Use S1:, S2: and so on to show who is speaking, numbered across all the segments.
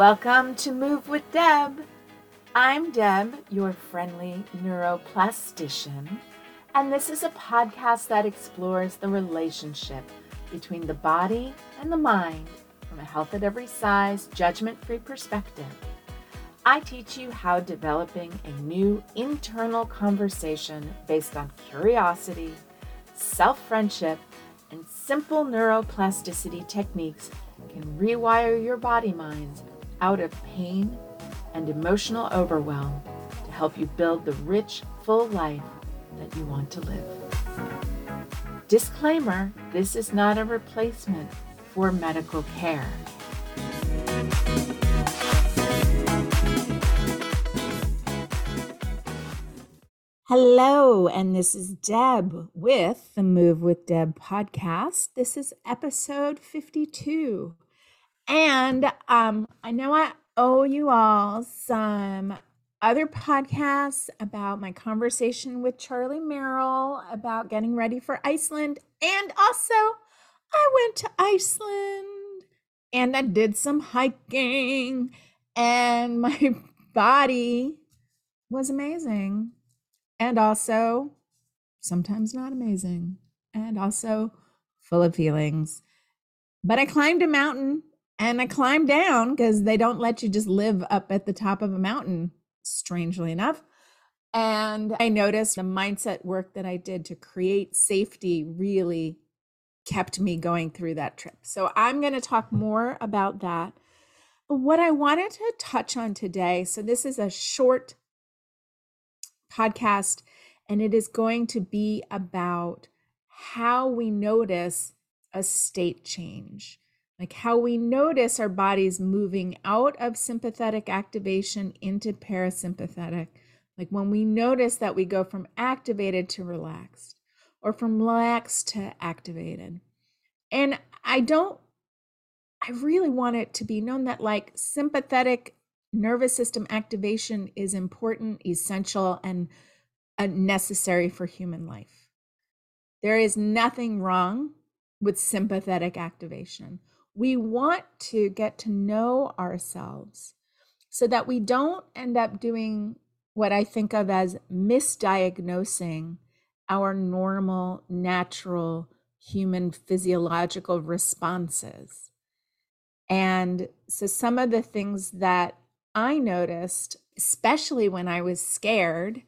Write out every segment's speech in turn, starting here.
S1: Welcome to Move with Deb. I'm Deb, your friendly neuroplastician, and this is a podcast that explores the relationship between the body and the mind from a health at every size, judgment free perspective. I teach you how developing a new internal conversation based on curiosity, self friendship, and simple neuroplasticity techniques can rewire your body minds out of pain and emotional overwhelm to help you build the rich, full life that you want to live. Disclaimer this is not a replacement for medical care. Hello, and this is Deb with the Move with Deb podcast. This is episode 52. And um, I know I owe you all some other podcasts about my conversation with Charlie Merrill about getting ready for Iceland. And also, I went to Iceland and I did some hiking, and my body was amazing. And also, sometimes not amazing, and also full of feelings. But I climbed a mountain and I climbed down because they don't let you just live up at the top of a mountain, strangely enough. And I noticed the mindset work that I did to create safety really kept me going through that trip. So I'm going to talk mm-hmm. more about that. But what I wanted to touch on today so, this is a short podcast, and it is going to be about how we notice a state change like how we notice our bodies moving out of sympathetic activation into parasympathetic. Like when we notice that we go from activated to relaxed or from relaxed to activated. And I don't, I really want it to be known that like sympathetic nervous system activation is important, essential, and necessary for human life. There is nothing wrong with sympathetic activation we want to get to know ourselves so that we don't end up doing what I think of as misdiagnosing our normal, natural human physiological responses. And so, some of the things that I noticed, especially when I was scared,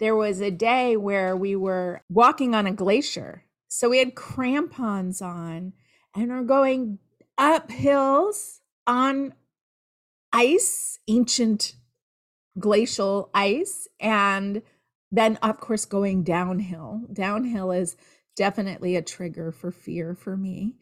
S1: there was a day where we were walking on a glacier. So, we had crampons on and we're going up hills on ice, ancient glacial ice, and then, of course, going downhill. Downhill is definitely a trigger for fear for me.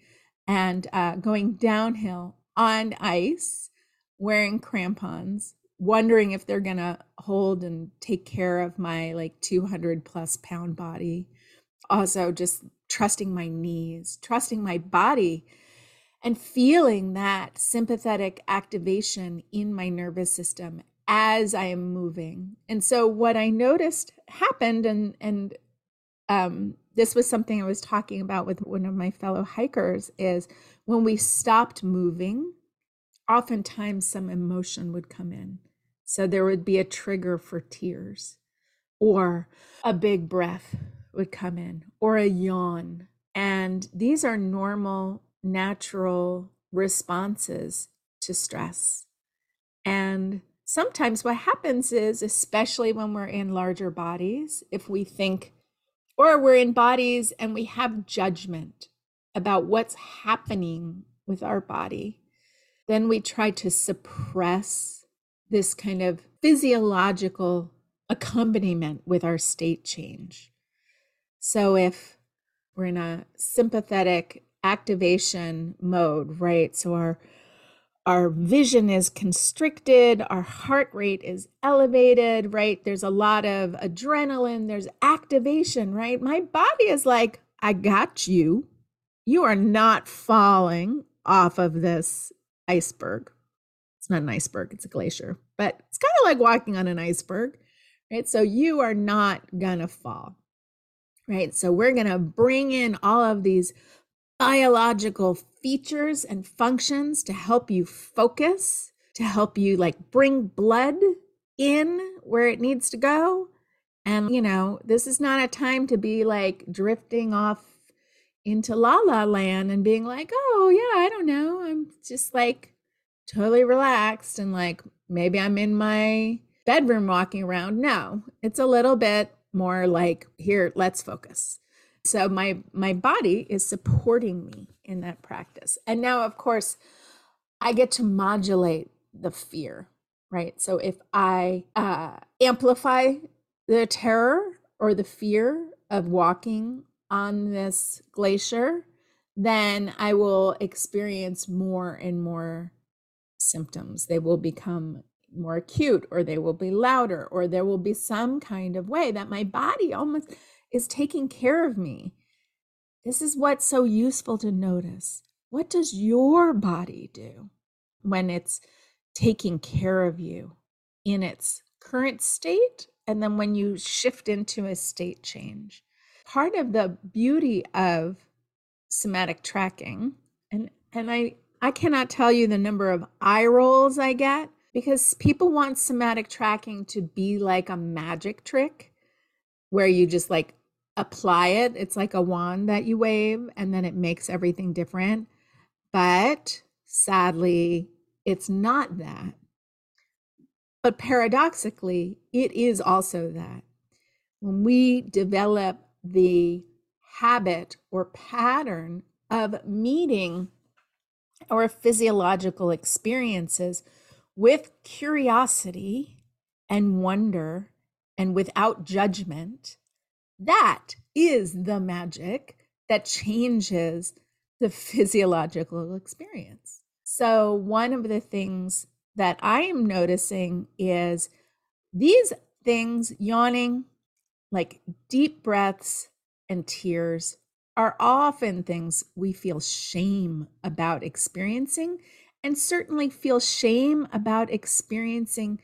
S1: And uh, going downhill on ice, wearing crampons, wondering if they're going to hold and take care of my like 200 plus pound body. Also, just trusting my knees, trusting my body and feeling that sympathetic activation in my nervous system as I am moving. And so what I noticed happened and and um, this was something I was talking about with one of my fellow hikers is when we stopped moving, oftentimes some emotion would come in. So there would be a trigger for tears or a big breath would come in or a yawn. And these are normal natural responses to stress. And sometimes what happens is, especially when we're in larger bodies, if we think, or we're in bodies and we have judgment about what's happening with our body, then we try to suppress this kind of physiological accompaniment with our state change. So if we're in a sympathetic activation mode, right? So our our vision is constricted, our heart rate is elevated, right? There's a lot of adrenaline, there's activation, right? My body is like, I got you. You are not falling off of this iceberg. It's not an iceberg, it's a glacier, but it's kind of like walking on an iceberg, right? So you are not gonna fall, right? So we're gonna bring in all of these biological features and functions to help you focus, to help you like bring blood in where it needs to go. And, you know, this is not a time to be like drifting off into la la land and being like, oh, yeah, I don't know. I'm just like totally relaxed and like maybe I'm in my bedroom walking around. No, it's a little bit more like, here, let's focus. So my my body is supporting me in that practice. And now of course I get to modulate the fear, right? So if I uh, amplify the terror or the fear of walking on this glacier, then I will experience more and more symptoms. They will become more acute, or they will be louder, or there will be some kind of way that my body almost is taking care of me. This is what's so useful to notice. What does your body do when it's taking care of you in its current state? And then when you shift into a state change, part of the beauty of somatic tracking, and, and I, I cannot tell you the number of eye rolls I get because people want somatic tracking to be like a magic trick where you just like apply it. It's like a wand that you wave and then it makes everything different. But sadly, it's not that. But paradoxically, it is also that. When we develop the habit or pattern of meeting our physiological experiences with curiosity and wonder and without judgment, that is the magic that changes the physiological experience. So, one of the things that I am noticing is these things yawning, like deep breaths and tears, are often things we feel shame about experiencing, and certainly feel shame about experiencing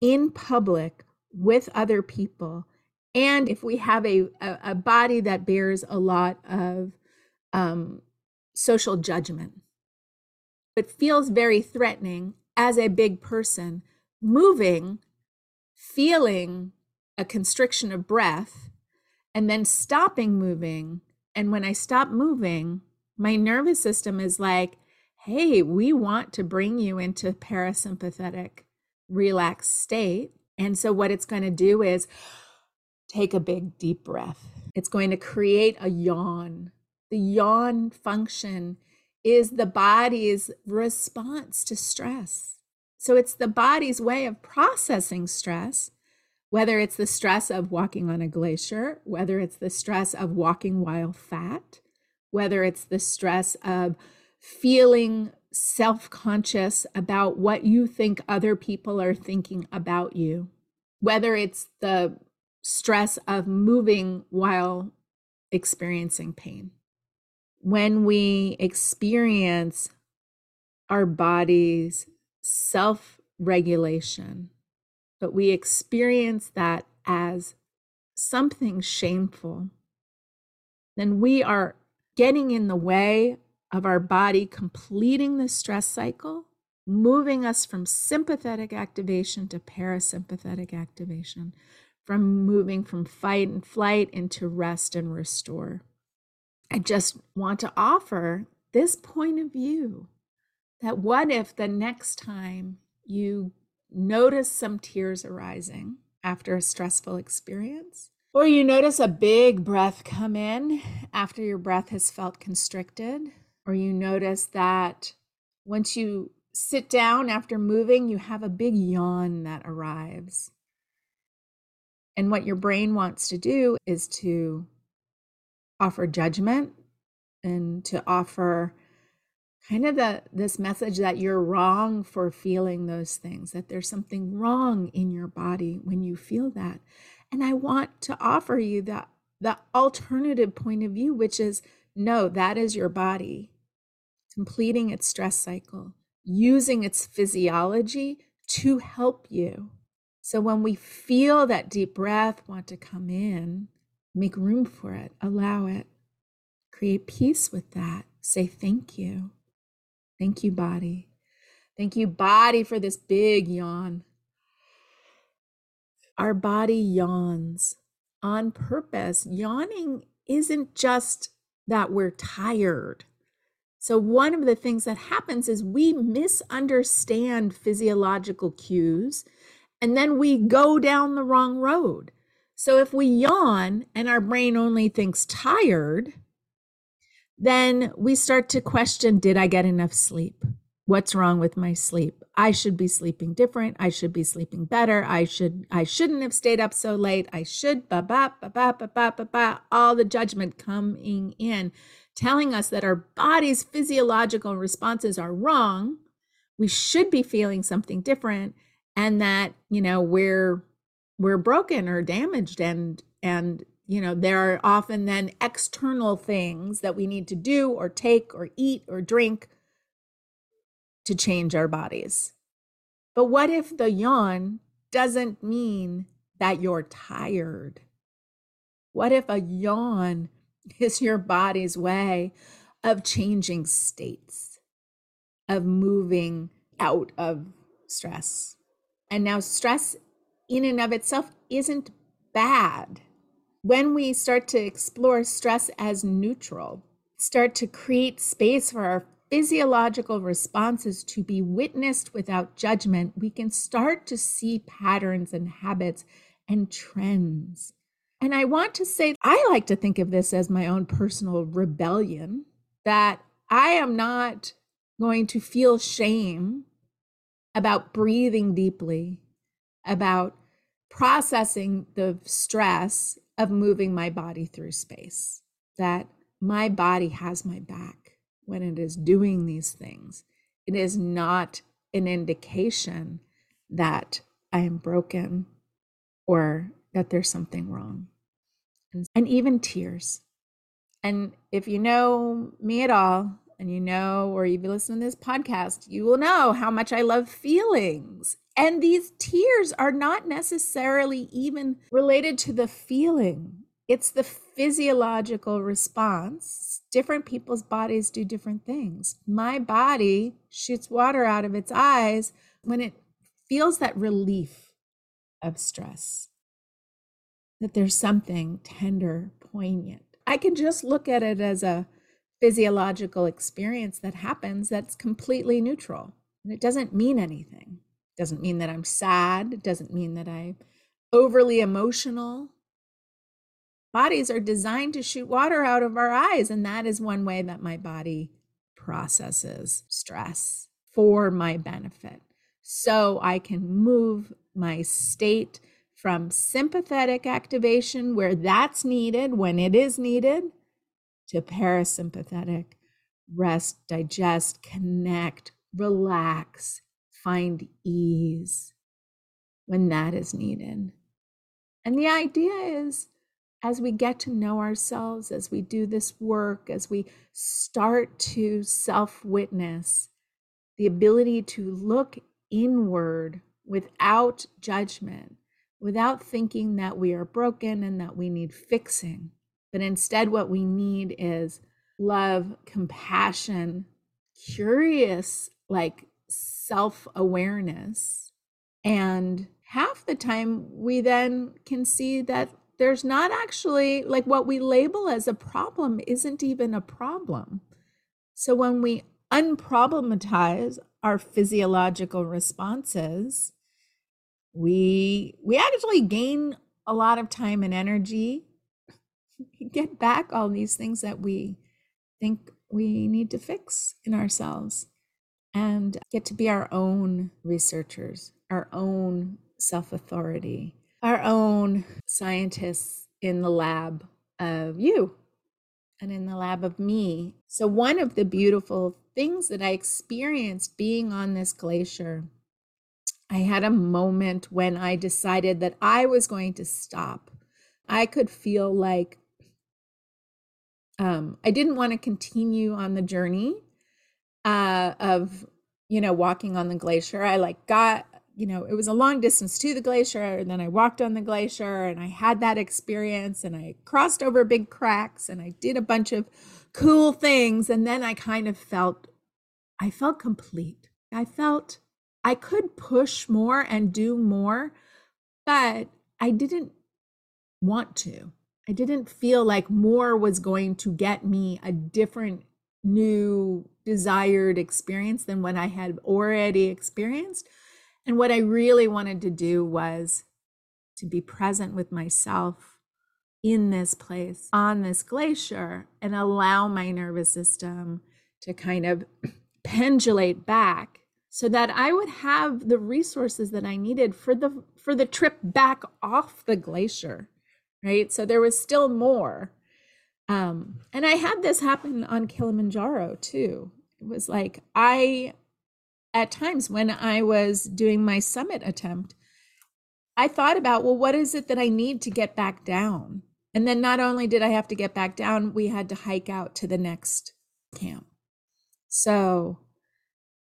S1: in public with other people and if we have a, a, a body that bears a lot of um, social judgment, but feels very threatening as a big person, moving, feeling a constriction of breath, and then stopping moving. And when I stop moving, my nervous system is like, hey, we want to bring you into parasympathetic, relaxed state. And so, what it's going to do is, take a big deep breath. It's going to create a yawn. The yawn function is the body's response to stress. So it's the body's way of processing stress, whether it's the stress of walking on a glacier, whether it's the stress of walking while fat, whether it's the stress of feeling self conscious about what you think other people are thinking about you, whether it's the stress of moving while experiencing pain. When we experience our body's self regulation, but we experience that as something shameful, then we are getting in the way of our body completing the stress cycle, moving us from sympathetic activation to parasympathetic activation, from moving from fight and flight into rest and restore. I just want to offer this point of view that what if the next time you notice some tears arising after a stressful experience, or you notice a big breath come in after your breath has felt constricted, or you notice that once you sit down after moving, you have a big yawn that arrives. And what your brain wants to do is to offer judgment and to offer kind of the this message that you're wrong for feeling those things that there's something wrong in your body when you feel that. And i want to offer you that the alternative point of view which is no that is your body completing its stress cycle using its physiology to help you so when we feel that deep breath want to come in, make room for it, allow it, create peace with that. Say thank you. Thank you, body. Thank you, body, for this big yawn. Our body yawns on purpose. Yawning isn't just that we're tired. So, one of the things that happens is we misunderstand physiological cues and then we go down the wrong road. So, if we yawn and our brain only thinks tired, then we start to question Did I get enough sleep? What's wrong with my sleep? I should be sleeping different. I should be sleeping better. I should I shouldn't have stayed up so late. I should ba ba ba ba ba ba ba ba all the judgment coming in telling us that our body's physiological responses are wrong. We should be feeling something different and that, you know, we're we're broken or damaged and and you know there are often then external things that we need to do or take or eat or drink to change our bodies. But what if the yawn doesn't mean that you're tired? What if a yawn is your body's way of changing states, of moving out of stress? And now, stress in and of itself isn't bad. When we start to explore stress as neutral, start to create space for our physiological responses to be witnessed without judgment, we can start to see patterns and habits and trends. And I want to say, I like to think of this as my own personal rebellion that I am not going to feel shame about breathing deeply, about processing the stress of moving my body through space, that my body has my back when it is doing these things. It is not an indication that I am broken or that there's something wrong. And, and even tears. And if you know me at all, and you know, or you've listened to this podcast, you will know how much I love feelings. And these tears are not necessarily even related to the feeling, it's the physiological response. Different people's bodies do different things. My body shoots water out of its eyes when it feels that relief of stress, that there's something tender, poignant. I can just look at it as a physiological experience that happens that's completely neutral. And it doesn't mean anything. It doesn't mean that I'm sad. It doesn't mean that I'm overly emotional bodies are designed to shoot water out of our eyes. And that is one way that my body processes stress for my benefit. So I can move my state from sympathetic activation, where that's needed when it is needed, to parasympathetic rest, digest, connect, relax, find ease when that is needed. And the idea is as we get to know ourselves, as we do this work, as we start to self witness, the ability to look inward without judgment, without thinking that we are broken and that we need fixing. But instead, what we need is love, compassion, curious, like self awareness. And half the time, we then can see that there's not actually like what we label as a problem isn't even a problem. So when we unproblematize our physiological responses, we we actually gain a lot of time and energy get back all these things that we think we need to fix in ourselves and get to be our own researchers, our own self authority, our own scientists in the lab of you and in the lab of me. So, one of the beautiful things that I experienced being on this glacier, I had a moment when I decided that I was going to stop. I could feel like um, I didn't want to continue on the journey uh, of, you know, walking on the glacier. I like got you know, it was a long distance to the glacier. And then I walked on the glacier and I had that experience and I crossed over big cracks and I did a bunch of cool things. And then I kind of felt, I felt complete. I felt I could push more and do more, but I didn't want to. I didn't feel like more was going to get me a different, new, desired experience than what I had already experienced. And what I really wanted to do was to be present with myself in this place on this glacier and allow my nervous system to kind of pendulate back so that I would have the resources that I needed for the for the trip back off the glacier right? So there was still more. Um and I had this happen on Kilimanjaro too. It was like I at times when I was doing my summit attempt I thought about well what is it that I need to get back down? And then not only did I have to get back down we had to hike out to the next camp. So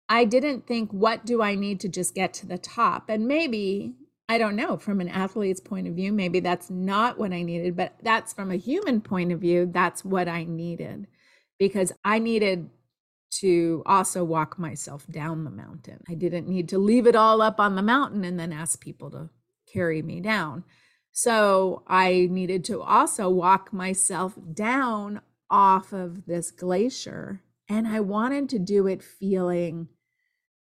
S1: I didn't think, what do I need to just get to the top? And maybe, I don't know, from an athlete's point of view, maybe that's not what I needed, but that's from a human point of view, that's what I needed because I needed to also walk myself down the mountain. I didn't need to leave it all up on the mountain and then ask people to carry me down. So I needed to also walk myself down off of this glacier. And I wanted to do it feeling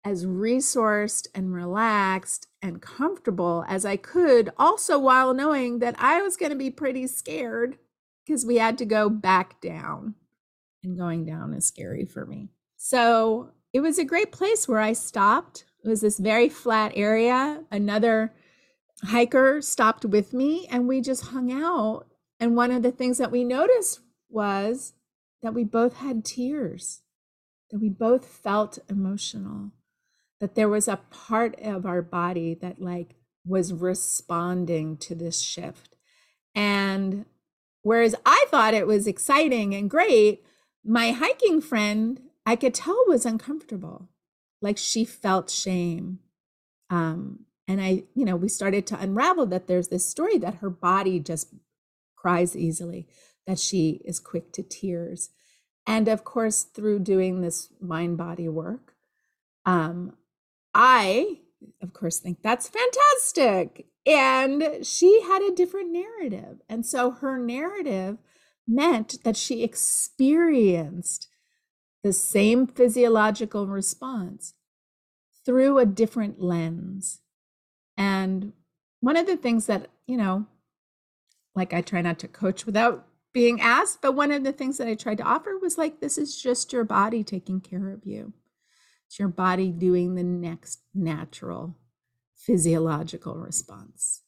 S1: as resourced and relaxed and comfortable as I could, also while knowing that I was going to be pretty scared because we had to go back down. And going down is scary for me. So it was a great place where I stopped. It was this very flat area. Another hiker stopped with me and we just hung out. And one of the things that we noticed was that we both had tears, that we both felt emotional that there was a part of our body that like was responding to this shift. And whereas I thought it was exciting and great, my hiking friend, I could tell was uncomfortable. Like she felt shame. Um, and I, you know, we started to unravel that there's this story that her body just cries easily, that she is quick to tears. And of course, through doing this mind body work, um, I, of course, think that's fantastic. And she had a different narrative. And so her narrative meant that she experienced the same physiological response through a different lens. And one of the things that, you know, like I try not to coach without being asked, but one of the things that I tried to offer was like, this is just your body taking care of you. It's your body doing the next natural physiological response.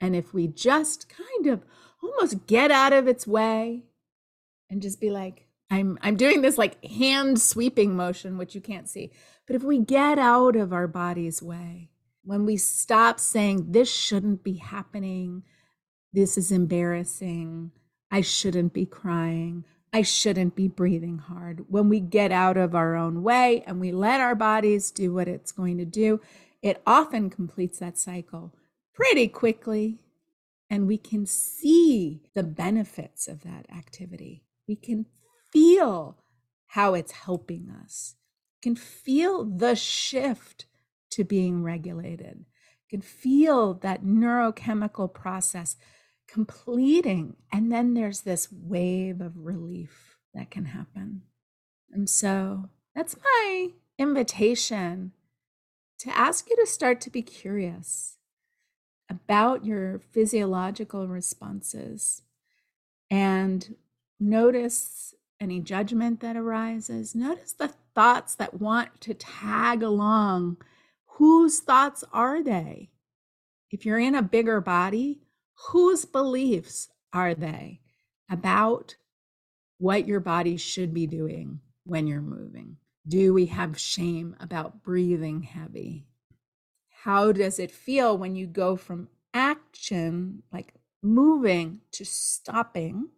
S1: And if we just kind of almost get out of its way and just be like, I'm I'm doing this like hand sweeping motion, which you can't see. But if we get out of our body's way, when we stop saying this shouldn't be happening, this is embarrassing, I shouldn't be crying, I shouldn't be breathing hard. When we get out of our own way and we let our bodies do what it's going to do, it often completes that cycle pretty quickly. And we can see the benefits of that activity. We can feel how it's helping us, we can feel the shift to being regulated, we can feel that neurochemical process completing. And then there's this wave of relief that can happen. And so that's my invitation to ask you to start to be curious about your physiological responses and notice any judgment that arises. Notice the thoughts that want to tag along. Whose thoughts are they? If you're in a bigger body, whose beliefs are they about what your body should be doing when you're moving? Do we have shame about breathing heavy? How does it feel when you go from action, like moving, to stopping?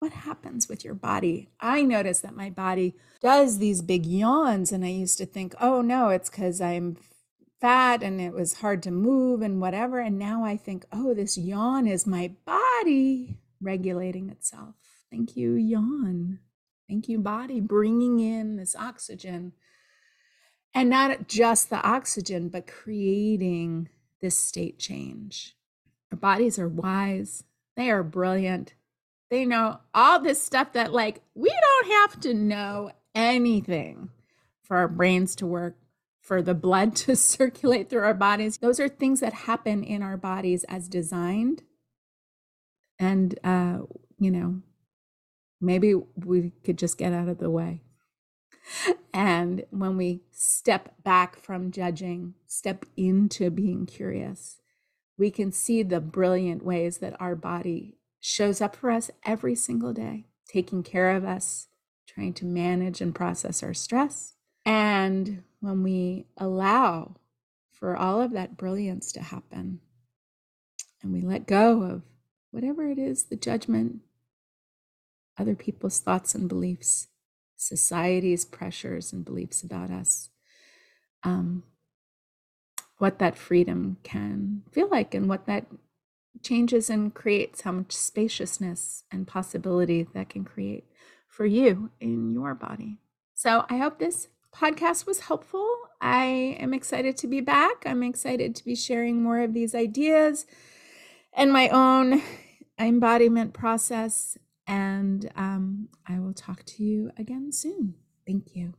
S1: What happens with your body? I notice that my body does these big yawns, and I used to think, oh no, it's because I'm fat and it was hard to move and whatever. And now I think, oh, this yawn is my body regulating itself. Thank you, yawn. Thank you, body, bringing in this oxygen. And not just the oxygen, but creating this state change. Our bodies are wise, they are brilliant. They know all this stuff that, like, we don't have to know anything for our brains to work, for the blood to circulate through our bodies. Those are things that happen in our bodies as designed. And, uh, you know, maybe we could just get out of the way. And when we step back from judging, step into being curious, we can see the brilliant ways that our body shows up for us every single day, taking care of us, trying to manage and process our stress. And when we allow for all of that brilliance to happen, and we let go of whatever it is the judgment, other people's thoughts and beliefs, society's pressures and beliefs about us, um, what that freedom can feel like and what that changes and creates, how much spaciousness and possibility that can create for you in your body. So I hope this podcast was helpful. I am excited to be back. I'm excited to be sharing more of these ideas and my own embodiment process. And um, I will talk to you again soon. Thank you.